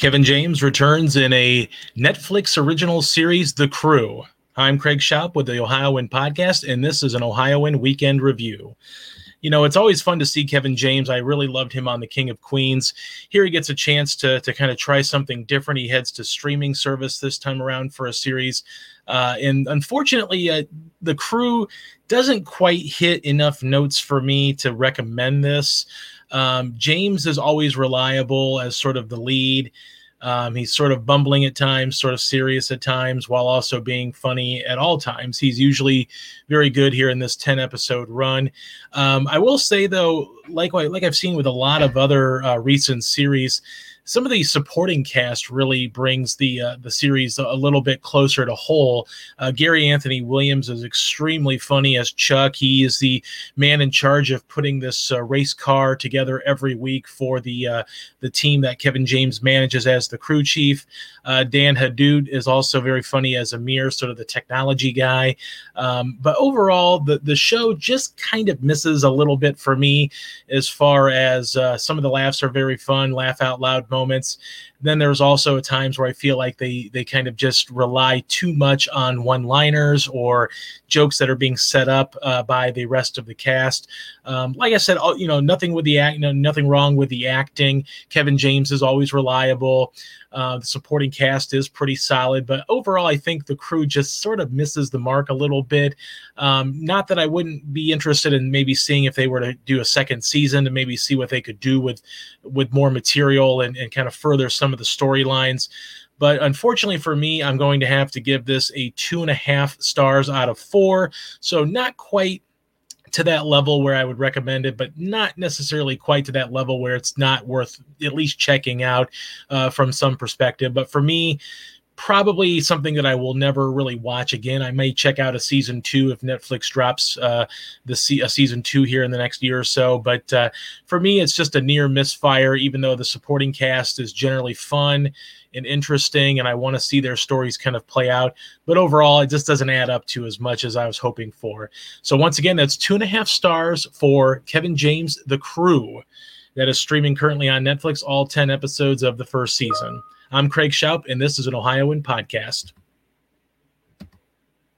Kevin James returns in a Netflix original series, The Crew. I'm Craig Shoup with the Ohioan Podcast, and this is an Ohioan Weekend Review. You know, it's always fun to see Kevin James. I really loved him on The King of Queens. Here he gets a chance to, to kind of try something different. He heads to streaming service this time around for a series. Uh, and unfortunately, uh, The Crew doesn't quite hit enough notes for me to recommend this. Um, James is always reliable as sort of the lead. Um, he's sort of bumbling at times, sort of serious at times, while also being funny at all times. He's usually very good here in this 10 episode run. Um, I will say, though, like, like I've seen with a lot of other uh, recent series, some of the supporting cast really brings the uh, the series a little bit closer to whole. Uh, Gary Anthony Williams is extremely funny as Chuck. He is the man in charge of putting this uh, race car together every week for the uh, the team that Kevin James manages as the crew chief. Uh, Dan Ahdoot is also very funny as Amir, sort of the technology guy. Um, but overall, the the show just kind of misses a little bit for me as far as uh, some of the laughs are very fun, laugh out loud moments moments. Then there's also times where I feel like they they kind of just rely too much on one-liners or jokes that are being set up uh, by the rest of the cast. Um, like I said, you know, nothing with the act, you know, nothing wrong with the acting. Kevin James is always reliable. Uh, the supporting cast is pretty solid, but overall, I think the crew just sort of misses the mark a little bit. Um, not that I wouldn't be interested in maybe seeing if they were to do a second season to maybe see what they could do with with more material and, and kind of further some of the storylines. But unfortunately for me, I'm going to have to give this a two and a half stars out of four. So not quite to that level where I would recommend it, but not necessarily quite to that level where it's not worth at least checking out uh, from some perspective. But for me, probably something that I will never really watch again. I may check out a season two if Netflix drops uh, the se- a season two here in the next year or so. But uh, for me, it's just a near misfire. Even though the supporting cast is generally fun and interesting, and I want to see their stories kind of play out, but overall, it just doesn't add up to as much as I was hoping for. So once again, that's two and a half stars for Kevin James, The Crew. That is streaming currently on Netflix, all 10 episodes of the first season. I'm Craig Shoup, and this is an Ohioan podcast.